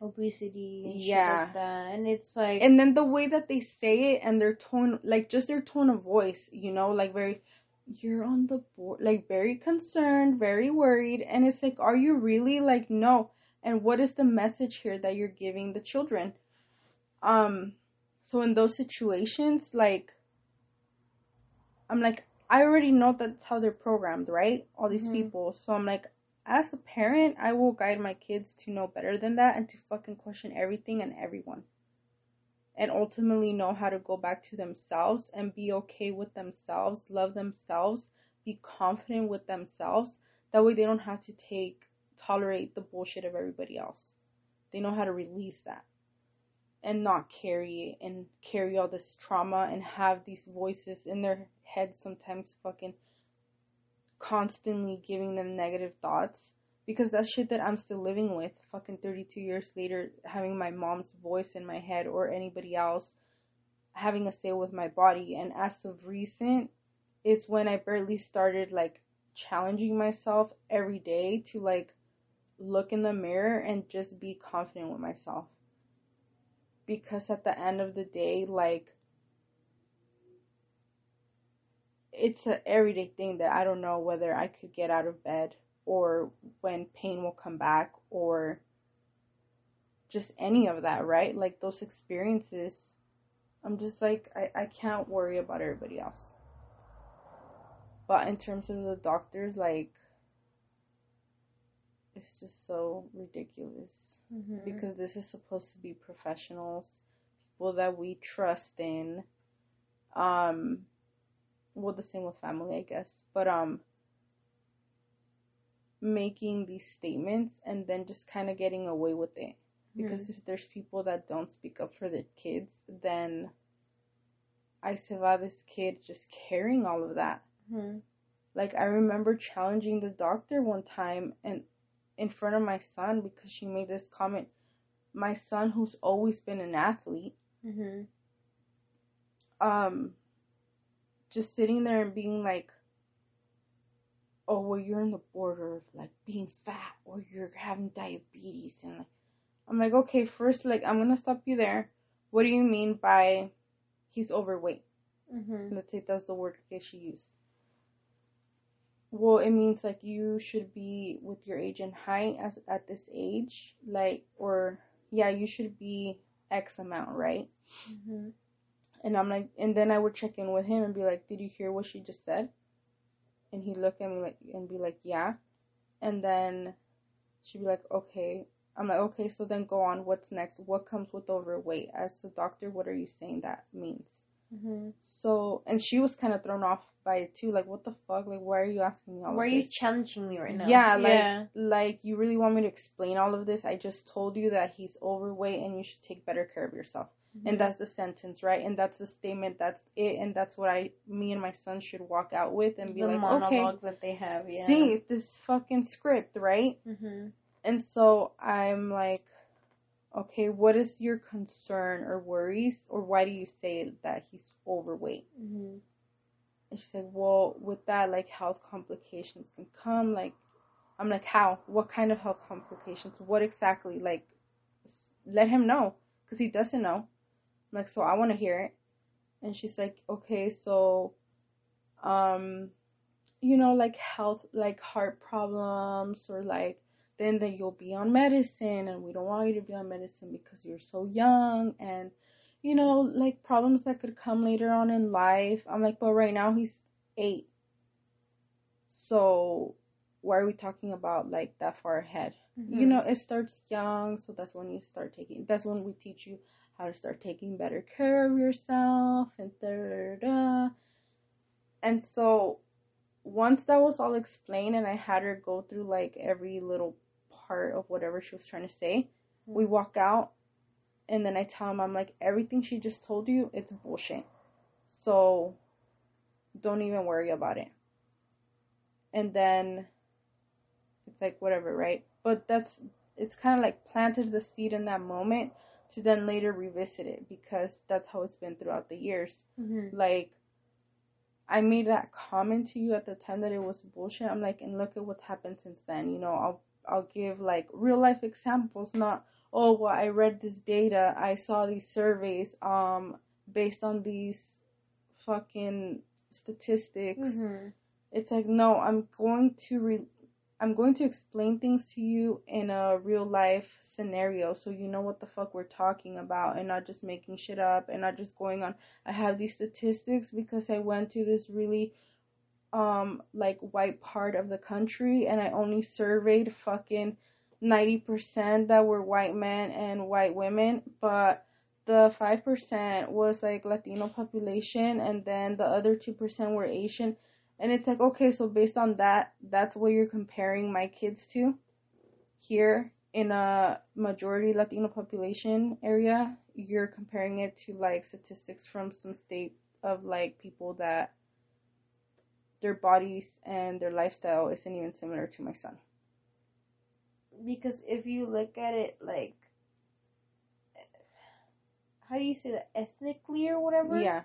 Obesity and Yeah. like that. And it's like, and then the way that they say it and their tone like just their tone of voice you know like very you're on the board like very concerned very worried and it's like are you really like no and what is the message here that you're giving the children um so in those situations like i'm like i already know that's how they're programmed right all these Mhm. people so i'm like as a parent i will guide my kids to know better than that and to fucking question everything and everyone and ultimately know how to go back to themselves and be okay with themselves, love themselves, be confident with themselves. That way they don't have to take tolerate the bullshit of everybody else. They know how to release that and not carry it and carry all this trauma and have these voices in their heads sometimes fucking constantly giving them negative thoughts because that's shit that I'm still living with fucking 32 years later having my mom's voice in my head or anybody else having a say with my body. And as of recent is when I barely started like challenging myself every day to like look in the mirror and just be confident with myself. Because at the end of the day like it's an everyday thing that I don't know whether I could get out of bed or when pain will come back or just any of that, right? Like those experiences, I'm just like, I, I can't worry about everybody else. But in terms of the doctors, like, it's just so ridiculous Mhm. because this is supposed to be professionals, people that we trust in. Um, well, the same with family, I guess, but um, making these statements and then just kind of getting away with it. Because Mhm. if there's people that don't speak up for their kids, then I saw this kid just carrying all of that. Mhm. Like I remember challenging the doctor one time and in front of my son because she made this comment. My son who's always been an athlete, Mhm. um just sitting there and being like oh well you're in the border of like being fat or you're having diabetes and like I'm like okay first like I'm gonna stop you there. What do you mean by he's overweight? Mhm. let's say that's the word that she used. Well, it means like you should be with your age and height as at this age, like or yeah, you should be X amount, right? Mhm. And I'm like, and then I would check in with him and be like, did you hear what she just said? And he'd look at me like and be like, yeah. And then she'd be like, okay. I'm like, okay, so then go on. What's next? What comes with overweight? As the doctor, what are you saying that means? Mm-hmm. So, and she was kind of thrown off by it too. Like, what the fuck? Like, why are you asking me all this? Why are you this? challenging me right now? Yeah, like, yeah. like you really want me to explain all of this? I just told you that he's overweight and you should take better care of yourself. Mm-hmm. And that's the sentence, right? And that's the statement. That's it. And that's what I, me and my son should walk out with and be the like, monologue okay, that they have. Yeah. see this fucking script, right? Mm-hmm. And so I'm like, okay, what is your concern or worries, or why do you say that he's overweight? Mm-hmm. And she's like, well, with that, like health complications can come. Like, I'm like, how? What kind of health complications? What exactly? Like, let him know, cause he doesn't know. I'm like, so I want to hear it. And she's like, okay, so, um, you know, like health, like heart problems, or like then then you'll be on medicine, and we don't want you to be on medicine because you're so young, and you know, like problems that could come later on in life. I'm like, but right now he's eight. So why are we talking about like that far ahead? Mm-hmm. You know, it starts young, so that's when you start taking that's when we teach you how to start taking better care of yourself and da da da. And so once that was all explained and I had her go through like every little part of whatever she was trying to say, we mm-hmm. walk out and then I tell him I'm like everything she just told you it's bullshit. So don't even worry about it. And then it's like whatever, right? But that's it's kind of like planted the seed in that moment to then later revisit it because that's how it's been throughout the years. Mm-hmm. Like I made that comment to you at the time that it was bullshit. I'm like, and look at what's happened since then. You know, I'll I'll give like real life examples, not oh well I read this data, I saw these surveys, um, based on these fucking statistics. Mm-hmm. It's like no, I'm going to re- I'm going to explain things to you in a real life scenario so you know what the fuck we're talking about and not just making shit up and not just going on. I have these statistics because I went to this really um like white part of the country and I only surveyed fucking 90% that were white men and white women but the 5% was like Latino population and then the other 2% were Asian and it's like, okay, so based on that, that's what you're comparing my kids to here in a majority Latino population area. You're comparing it to like statistics from some state of like people that their bodies and their lifestyle isn't even similar to my son. Because if you look at it like, how do you say that, ethnically or whatever? Yeah.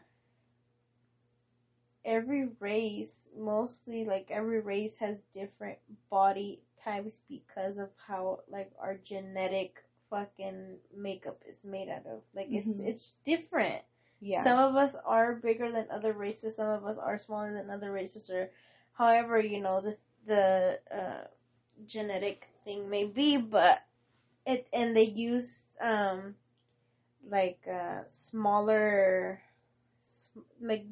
Every race, mostly like every race has different body types because of how like our genetic fucking makeup is made out of. Like it's Mhm. it's different. Yeah. Some of us are bigger than other races. Some of us are smaller than other races, or however you know the the uh, genetic thing may be. But it and they use um like uh, smaller like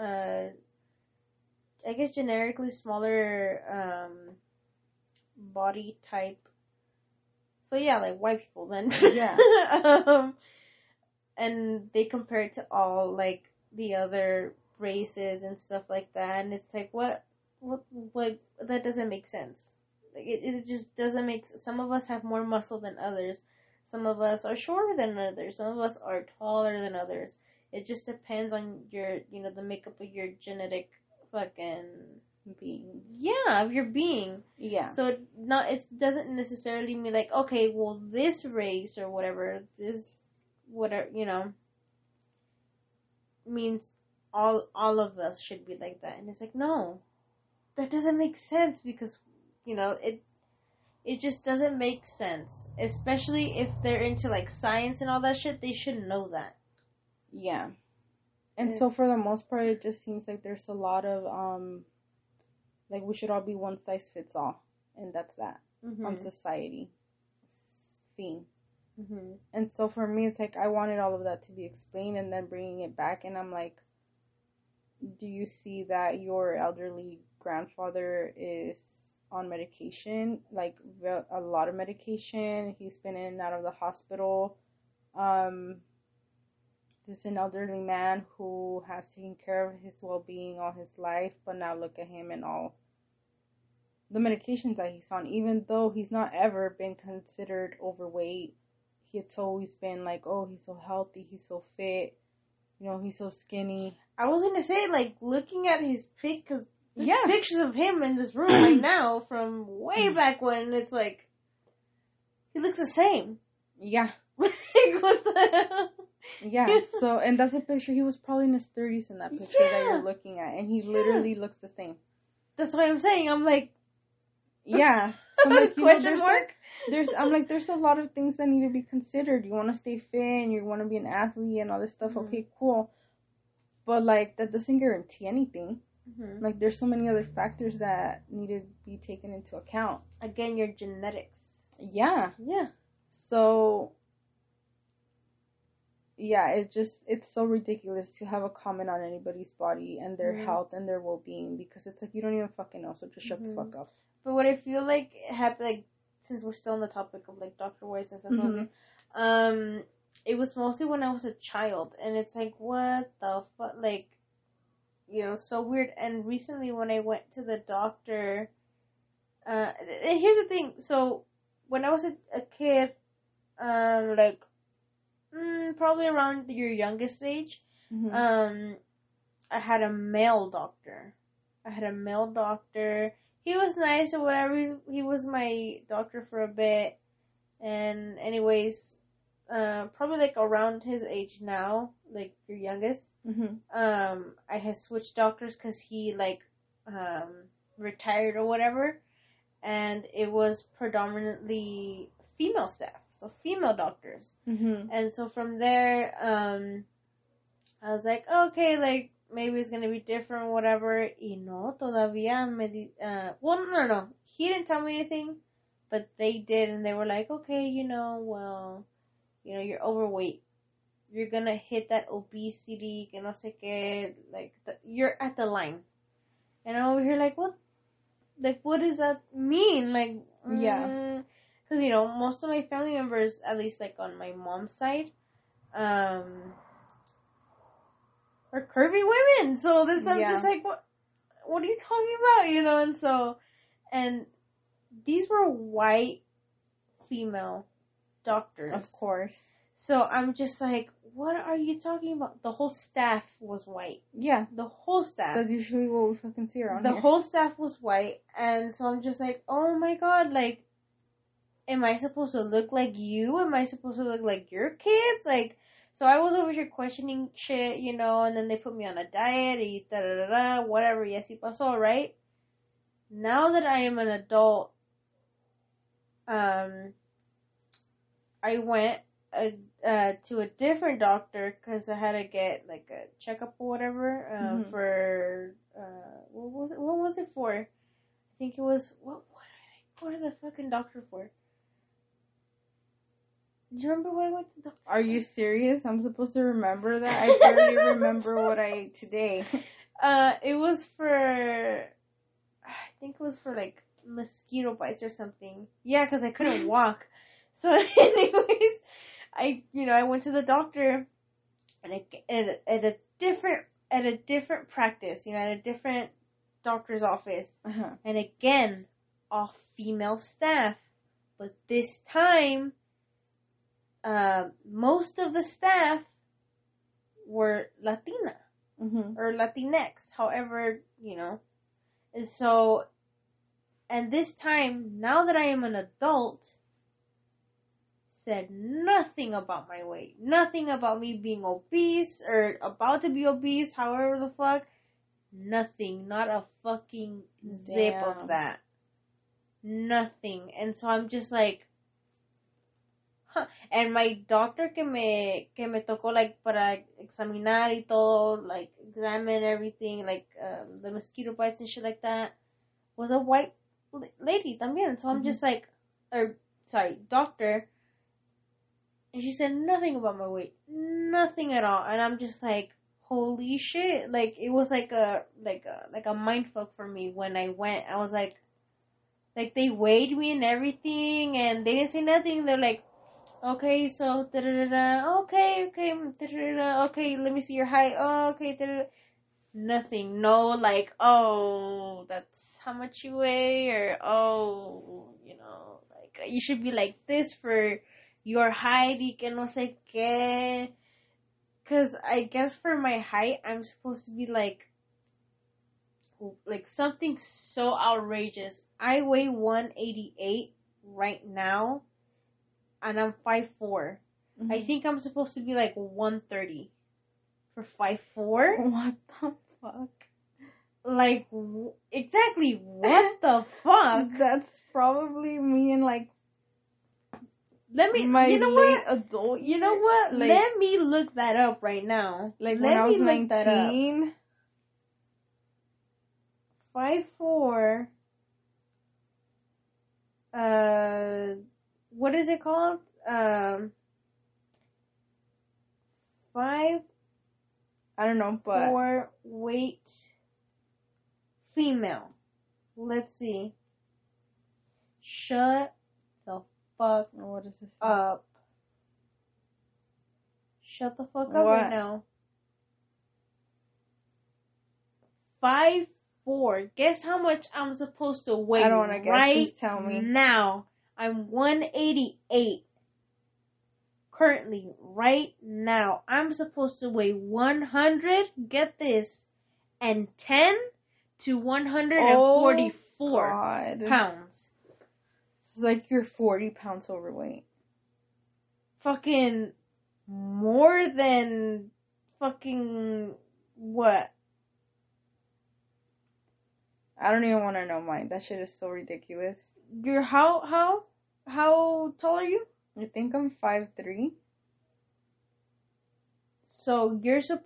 uh I guess generically smaller um body type. So yeah, like white people then. Yeah. (laughs) um, and they compare it to all like the other races and stuff like that, and it's like what what what that doesn't make sense. Like it, it just doesn't make. Some of us have more muscle than others. Some of us are shorter than others. Some of us are taller than others. It just depends on your, you know, the makeup of your genetic fucking Being. yeah of your being. Yeah. So it not it doesn't necessarily mean like okay, well this race or whatever this whatever you know means all all of us should be like that, and it's like no, that doesn't make sense because you know it it just doesn't make sense, especially if they're into like science and all that shit. They should know that. Yeah. And so for the most part it just seems like there's a lot of um like we should all be one size fits all and that's that Mm-hmm. on society theme. mm-hmm. And so for me it's like I wanted all of that to be explained and then bringing it back and I'm like do you see that your elderly grandfather is on medication like a lot of medication he's been in and out of the hospital um this is an elderly man who has taken care of his well-being all his life, but now look at him and all the medications that he's on. Even though he's not ever been considered overweight, it's always been like, oh, he's so healthy, he's so fit, you know, he's so skinny. I was gonna say, like, looking at his pic, because there's Yeah. pictures of him in this room (clears throat) right now from way mm. back when. It's like he looks the same. Yeah, (laughs) like, what the hell? Yeah. (laughs) So, and that's a picture. He was probably in his thirties in that picture that you're looking at, and he Yeah. literally looks the same. That's what I'm saying. I'm like, (laughs) Yeah. So I'm like, you know, question there's mark. there's I'm like there's a lot of things that need to be considered. You want to stay fit and you want to be an athlete and all this stuff. Mhm. Okay, cool. But like that doesn't guarantee anything. Mhm. Like there's so many other factors that need to be taken into account. Again, your genetics. Yeah. Yeah. So yeah, it's just it's so ridiculous to have a comment on anybody's body and their Mhm. health and their well being because it's like you don't even fucking know, so just shut Mhm. the fuck up. But what I feel like happened, like, since we're still on the topic of like Dr. Weiss and stuff Mhm. um, it was mostly when I was a child, and it's like, what the fuck, like, you know, so weird. And recently, when I went to the doctor, uh, and here's the thing. So when I was a, a kid, um, like, mm, probably around your youngest age, Mhm. um, I had a male doctor. I had a male doctor. He was nice or whatever. He, was my doctor for a bit. And anyways, uh, probably like around his age now, like your youngest. Mhm. Um, I had switched doctors because he like um retired or whatever, and it was predominantly female staff, so female doctors. Mhm. And so from there, um, I was like, okay, like maybe it's gonna be different, whatever. Y no, todavía me di- uh, well, no, no, he didn't tell me anything, but they did, and they were like, okay, you know, well, you know, you're overweight. You're gonna hit that obesity, que no sé qué, like the, you're at the line. And I'm over here like, what? Like, what does that mean? Like, Yeah. Because you know most of my family members, at least like on my mom's side, um, are curvy women. So this I'm Yeah. just like, what? What are you talking about? You know, and so, and these were white female doctors. Of course. So I'm just like, what are you talking about? The whole staff was white. Yeah. The whole staff That's usually what we fucking see around the here. whole staff was white and so i'm just like oh my god like am i supposed to look like you am i supposed to look like your kids like so i was over here questioning shit you know and then they put me on a diet y da da da da whatever yes y pasó right now that i am an adult um i went uh, uh, to a different doctor because I had to get like a checkup or whatever uh, Mhm. for uh, what was it? What was it for? I think it was what? What did I go to the fucking doctor for? Do you remember what I went to the? Are you serious? I'm supposed to remember that? I barely remember what I ate today. (laughs) Uh, it was for. I think it was for like mosquito bites or something. Yeah, because I couldn't (gasps) walk. So, (laughs) anyways, I you know I went to the doctor, and I, at, a- at a different at a different practice, you know, at a different doctor's office, Uh-huh. and again, all female staff, but this time, uh, most of the staff were Latina Mhm. or Latinx, however, you know. And so, and this time, now that I am an adult, said nothing about my weight, nothing about me being obese or about to be obese, however the fuck, nothing, not a fucking zip Damn. of that. Nothing. And so I'm just like, huh. (laughs) And my doctor que me, que me tocó like para examinar y todo, like examine everything, like um, the mosquito bites and shit like that, was a white lady también. So I'm Mhm. just like, or sorry, doctor. And she said nothing about my weight, nothing at all. And I'm just like, holy shit! Like it was like a like a like a mind fuck for me when I went. I was like, like they weighed me and everything, and they didn't say nothing. They're like, Okay, so da da da. Okay, okay, da da da. Okay, let me see your height. Oh, okay, da da. Nothing. No, like, oh, that's how much you weigh, or oh, you know, like you should be like this for your height. Y que no sé qué. Cause I guess for my height, I'm supposed to be like, like something so outrageous. I weigh 188 right now, and I'm 5'4". Mm-hmm. I think I'm supposed to be like 130 for 5'4". What the fuck? Like, w- exactly, what (laughs) the fuck? That's probably me and like Let me, my you know late what? adult. You know what? Like, Let me look that up right now. like Let when I was me look that up. nineteen. Five four. Uh, what is it called? Um, five I don't know, but four weight female. Let's see. Shut the fuck what is this? up. Shut the fuck up What? right now. Five four. Guess how much I'm supposed to weigh I don't wanna guess. right Just tell me. now. I'm 188. Currently, right now, I'm supposed to weigh 100. Get this, and 10 to 144 Oh, pounds. It's like you're forty pounds overweight. fucking more than fucking what? I don't even want to know mine. That shit is so ridiculous. You're how how how tall are you? I think I'm five three. So you're sup-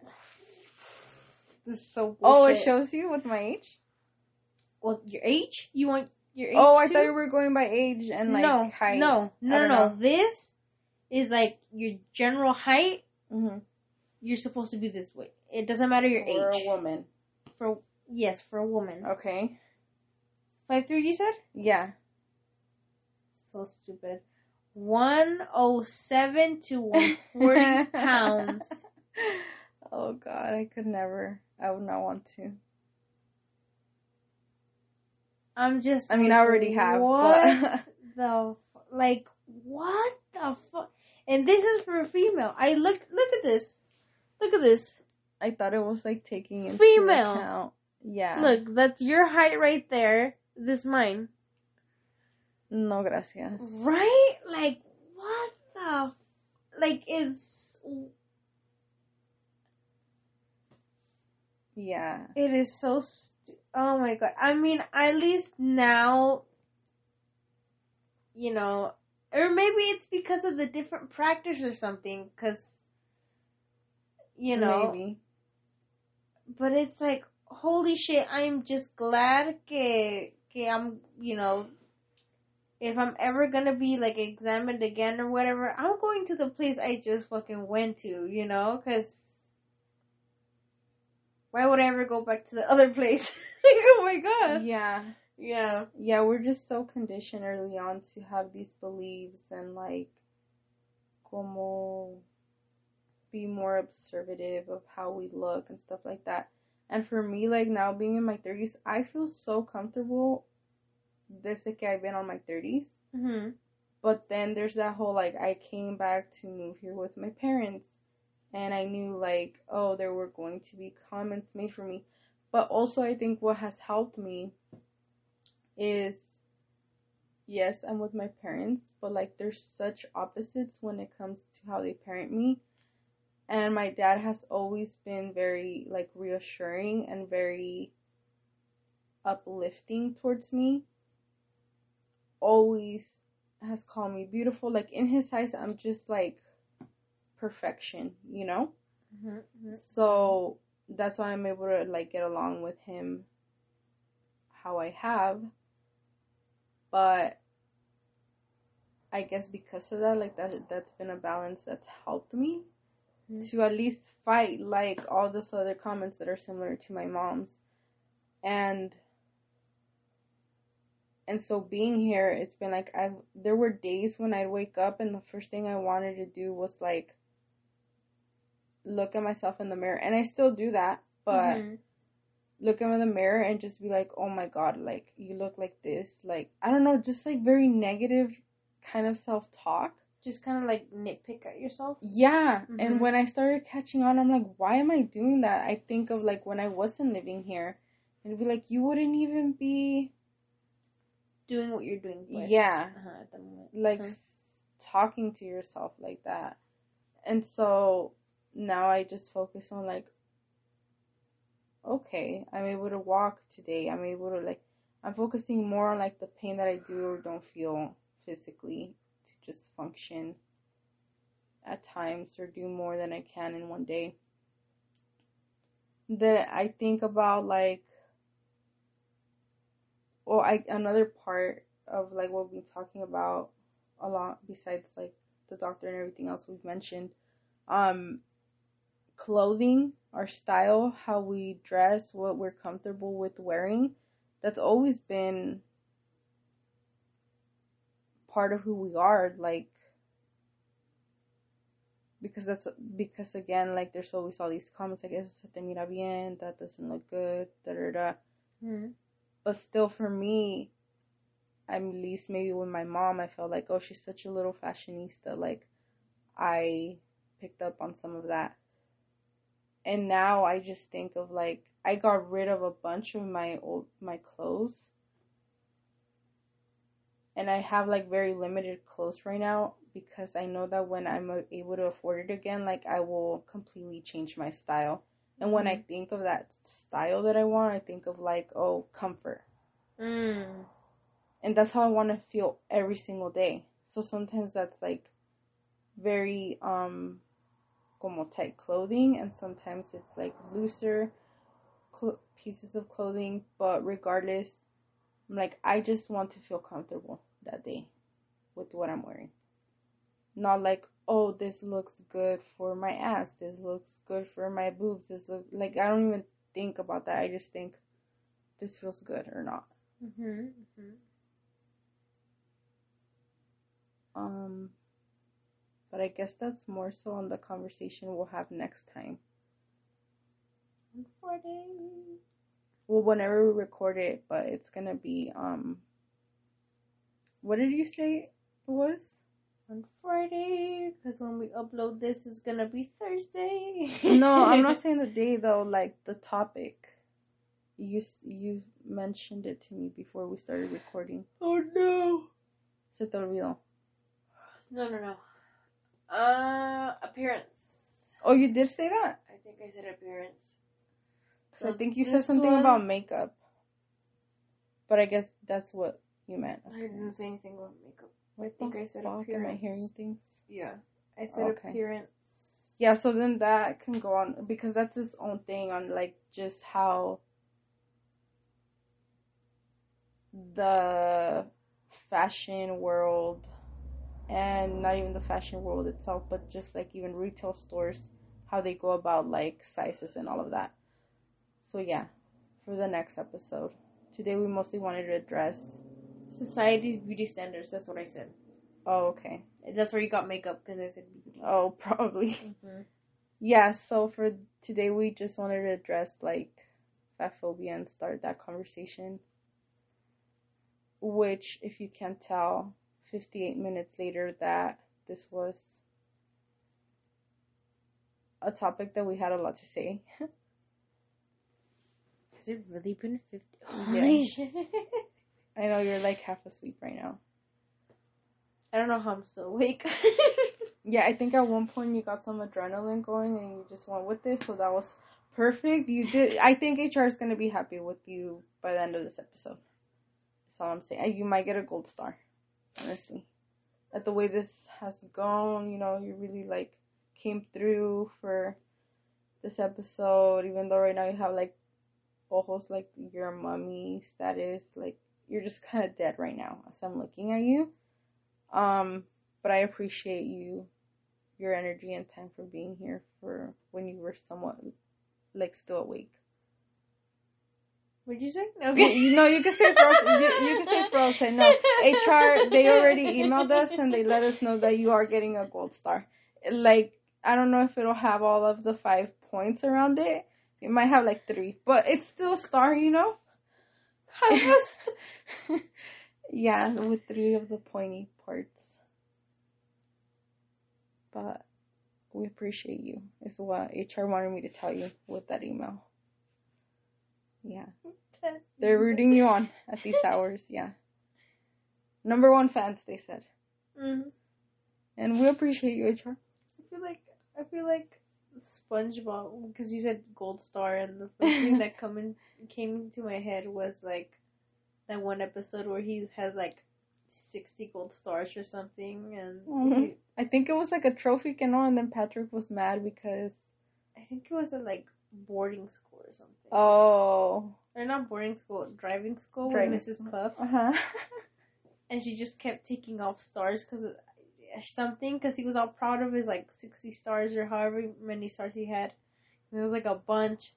This is so Oh, it shows you with my age. Well, your age? You want your age? Oh, I too? thought you were going by age and like no, height. no, no, no, no. This is like your general height. Mm-hmm. You're supposed to be this way. It doesn't matter your For age. For a woman. For yes, for a woman. Okay. Five three. You said. Yeah. So stupid. 107 to 140 (laughs) pounds. Oh God, I could never. I would not want to. I'm just. I mean, I already have, What (laughs) the f- like? What the fuck? And this is for a female. I look. Look at this. Look at this. I thought it was like taking Female. account. Yeah. Look, that's your height right there. This mine. No, gracias. Right? Like what the? F- like it's. Yeah. It is so. Stu- oh my god! I mean, at least now, you know, or maybe it's because of the different practice or something. Because, you know, Maybe. but it's like holy shit! I'm just glad que que I'm, you know, if I'm ever gonna be like examined again or whatever, I'm going to the place I just fucking went to. You know, because. Why would I ever go back to the (laughs) other place? (laughs) oh my god. Yeah. Yeah. Yeah, we're just so conditioned early on to have these beliefs and like como be more observative of how we look and stuff like that. And for me, like now being in my thirties, I feel so comfortable desde que I've been on my thirties. Mm-hmm. But then there's that whole like I came back to move here with my parents and I knew like oh there were going to be comments made for me. But also I think what has helped me is yes, I'm with my parents, but like there's such opposites when it comes to how they parent me. And my dad has always been very like reassuring and very uplifting towards me. Always has called me beautiful. Like in his eyes, I'm just like perfection, you know? Mm-hmm. So that's why I'm able to like get along with him how I have. But I guess because of that, like that that's been a balance that's helped me Mhm. to at least fight like all those other comments that are similar to my mom's. And and so being here, it's been like I've there were days when I'd wake up and the first thing I wanted to do was like look at myself in the mirror, and I still do that, but Mhm. look in the mirror and just be like, oh my god, like you look like this, like I don't know, just like very negative kind of self talk. just kind of like nitpick at yourself. Yeah, Mhm. and when I started catching on, I'm like, why am I doing that? I think of like when I wasn't living here, and it'd be like, you wouldn't even be, Doing what you're doing. Yeah, Uh-huh, at the moment. like s- talking to yourself like that. And so now I just focus on like, okay, I'm able to walk today. I'm able to like, I'm focusing more on like the pain that I do or don't feel physically to just function at times or do more than I can in one day. Then I think about like, well, I another part of like what we've been talking about a lot besides like the doctor and everything else we've mentioned, um, clothing, our style, how we dress, what we're comfortable with wearing. That's always been part of who we are, like because that's because again, like there's always all these comments like eso se te mira bien, that doesn't look good, da da da. Mhm. But still, for me, at least maybe with my mom, I felt like, oh, she's such a little fashionista. Like, I picked up on some of that. And now I just think of like, I got rid of a bunch of my old, my clothes. And I have like very limited clothes right now because I know that when I'm able to afford it again, like I will completely change my style. And when I think of that style that I want, I think of like, oh, comfort Mm. and that's how I want to feel every single day. So sometimes that's like very um como tight clothing and sometimes it's like looser cl- pieces of clothing, but regardless I'm like I just want to feel comfortable that day with what I'm wearing. Not like oh this looks good for my ass, this looks good for my boobs, this look like I don't even think about that. I just think this feels good or not. Mhm. Mhm. Um, but I guess that's more so on the conversation we'll have next time. On Friday. Well, whenever we record it, but it's gonna be um. What did you say it was? On Friday, because when we upload this, it's gonna be Thursday. No, I'm not (laughs) saying the day though. Like the topic. You you mentioned it to me before we started recording. Oh no. Se te olvidó. No, no, no. Uh, appearance. Oh, you did say that. I think I said appearance. 'Cause I think you said something one- about makeup. But I guess that's what you meant. I didn't say anything about makeup. What I think the I said fuck? Am I appearance. hearing things? Yeah. I said Okay. appearance. Yeah, so then that can go on because that's its own thing on like just how the fashion world and not even the fashion world itself, but just like even retail stores, how they go about like sizes and all of that. So yeah, for the next episode. Today we mostly wanted to address Society's beauty standards. That's what I said. oh okay. That's where you got makeup because I said beauty. Oh (laughs) probably. Mm-hmm. Yeah, so for today we just wanted to address like fat phobia and start that conversation. Which, if you can tell, 58 minutes later, that this was a topic that we had a lot to say. (laughs) Has it really been 50? Yeah. Holy shit. (laughs) I know you're like half asleep right now. I don't know how I'm still awake. (laughs) Yeah, I think at one point you got some adrenaline going and you just went with it, so that was perfect. You did. I think HR is gonna be happy with you by the end of this episode. That's all I'm saying. You might get a gold star, honestly. At the way this has gone, you know, you really like came through for this episode. Even though right now you have like ojos like your mommy status, like you're just kind of dead right now as I'm looking at you. Um, but I appreciate you, your energy and time for being here for when you were somewhat like still awake. What'd you say? Okay. You, no, you can say frozen. You, you can say (laughs) frozen. No, HR they already emailed us and they let us know that you are getting a gold star. Like I don't know if it'll have all of the five points around it. It might have like three, but it's still a star, you know. (laughs) yeah, with three of the pointy parts. But we appreciate you. Is what HR wanted me to tell you with that email. Yeah. They're rooting you on at these (laughs) hours, yeah. Number one fans, they said. Mm. And we appreciate you, HR. I feel like I feel like SpongeBob because you said gold star, and the first thing (laughs) that come in, came into my head was like that one episode where he has like sixty gold stars or something, and Mhm. he- I think it was like a trophy, you know, and then Patrick was mad because. I think it was at like boarding school or something. Oh. or not boarding school, driving school Driving with Mrs. Puff, Uh huh. (laughs) and she just kept taking off stars because something because he was all proud of his like sixty stars or however many stars he had. And it was like a bunch,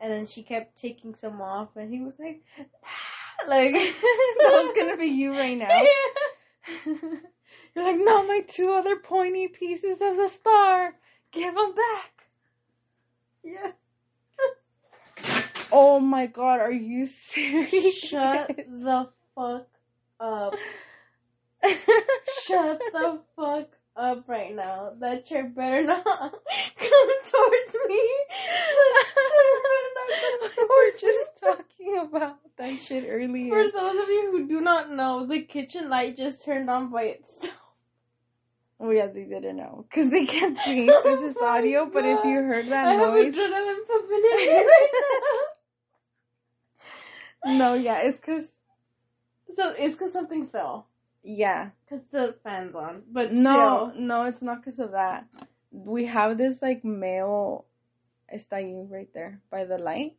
and then she kept taking some off, and he was like, ah! like (laughs) that was gonna be you right now. (laughs) (laughs) You're like, no, my two other pointy pieces of the star. Give them back. Yeah. Oh my god, are you serious? Shut the fuck up. (laughs) Shut the fuck up right now. That chair better not (laughs) come towards me. (laughs) we were just talking about that shit earlier. For those of you who do not know, the kitchen light just turned on by itself. Oh yeah, they didn't know because they can't see. This is audio, but if you heard that have noise, adrenaline pumping in me right no, yeah, it's because. So it's because something fell. Yeah, Because the fan's on. But no, still. no, it's not because of that. We have this like mail. You right there by the light.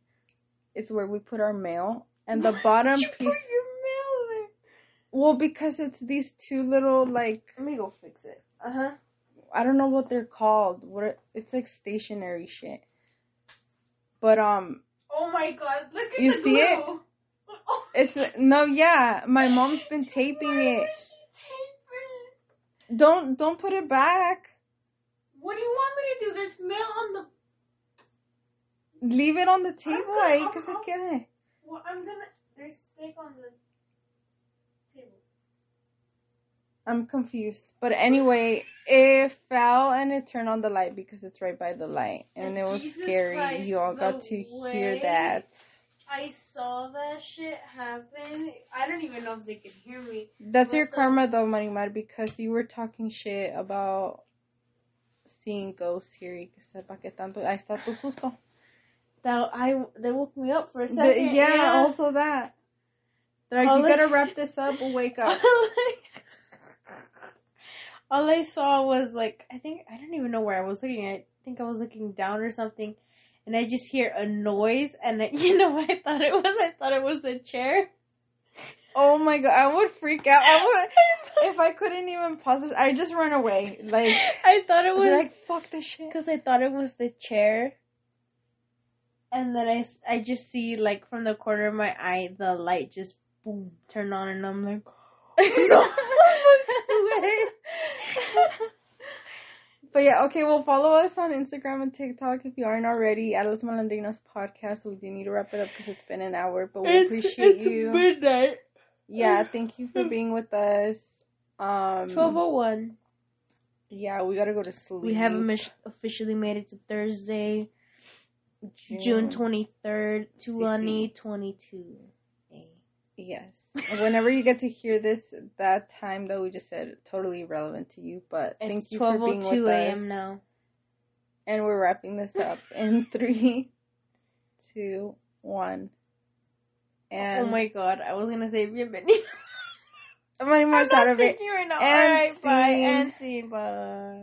It's where we put our mail, and the bottom You put piece. your mail there. Well, because it's these two little like Let me go fix it. Uh huh. I don't know what they're called. What it's like stationary shit. But um, Oh my god, look at You the see it? glue. Oh. It's no, yeah. My mom's been taping Why it. she tape it? Don't don't put it back. What do you want me to do? There's mail on the. Leave it on the table gonna- ahí I'm- que se I'm- quede. Well, I'm gonna. There's steak on the table. I'm confused. But anyway, it fell and it turned on the light because it's right by the light. And it was Jesus scary. Christ, you all got to hear that. I saw that shit happen. I don't even know if they could hear me. That's your the- karma though, Marimar, because you were talking shit about seeing ghosts here. Y que sepa que tanto. Ahí está tu susto. That I they woke me up for a The- second. yeah, also that. They're like, All you I- gotta wrap this up or wake up. (laughs) All I saw was like I think I don't even know where I was looking. I think I was looking down or something, and I just hear a noise. And I, (laughs) you know what I thought it was? I thought it was a chair. Oh my god, I would freak out. I would (laughs) if I couldn't even pause this. I just run away. Like, (laughs) I thought it was like fuck this shit. because I thought it was the chair. And then I, I just see like from the corner of my eye the light just boom turn on and I'm like (gasps) no But yeah, okay, well follow us on Instagram and TikTok if you aren't already at Los Malandrinos podcast. We do need to wrap it up because it's been an hour, but we appreciate you. It's midnight Yeah, thank you for being with us. Um, twelve oh one. Yeah, we gotta go to sleep. We have mis- officially made it to Thursday, June twenty third, twenty twenty two. Yes. Whenever you get to hear this, that time that we just said totally irrelevant to you, but thank you for twelve oh being oh with two us. a.m. now. And we're wrapping this up in (laughs) three, two, one. And oh my god, I was gonna say bienvenido. I'm running I'm more not out of it. right now. And Alright, bye scene. and scene. Bye.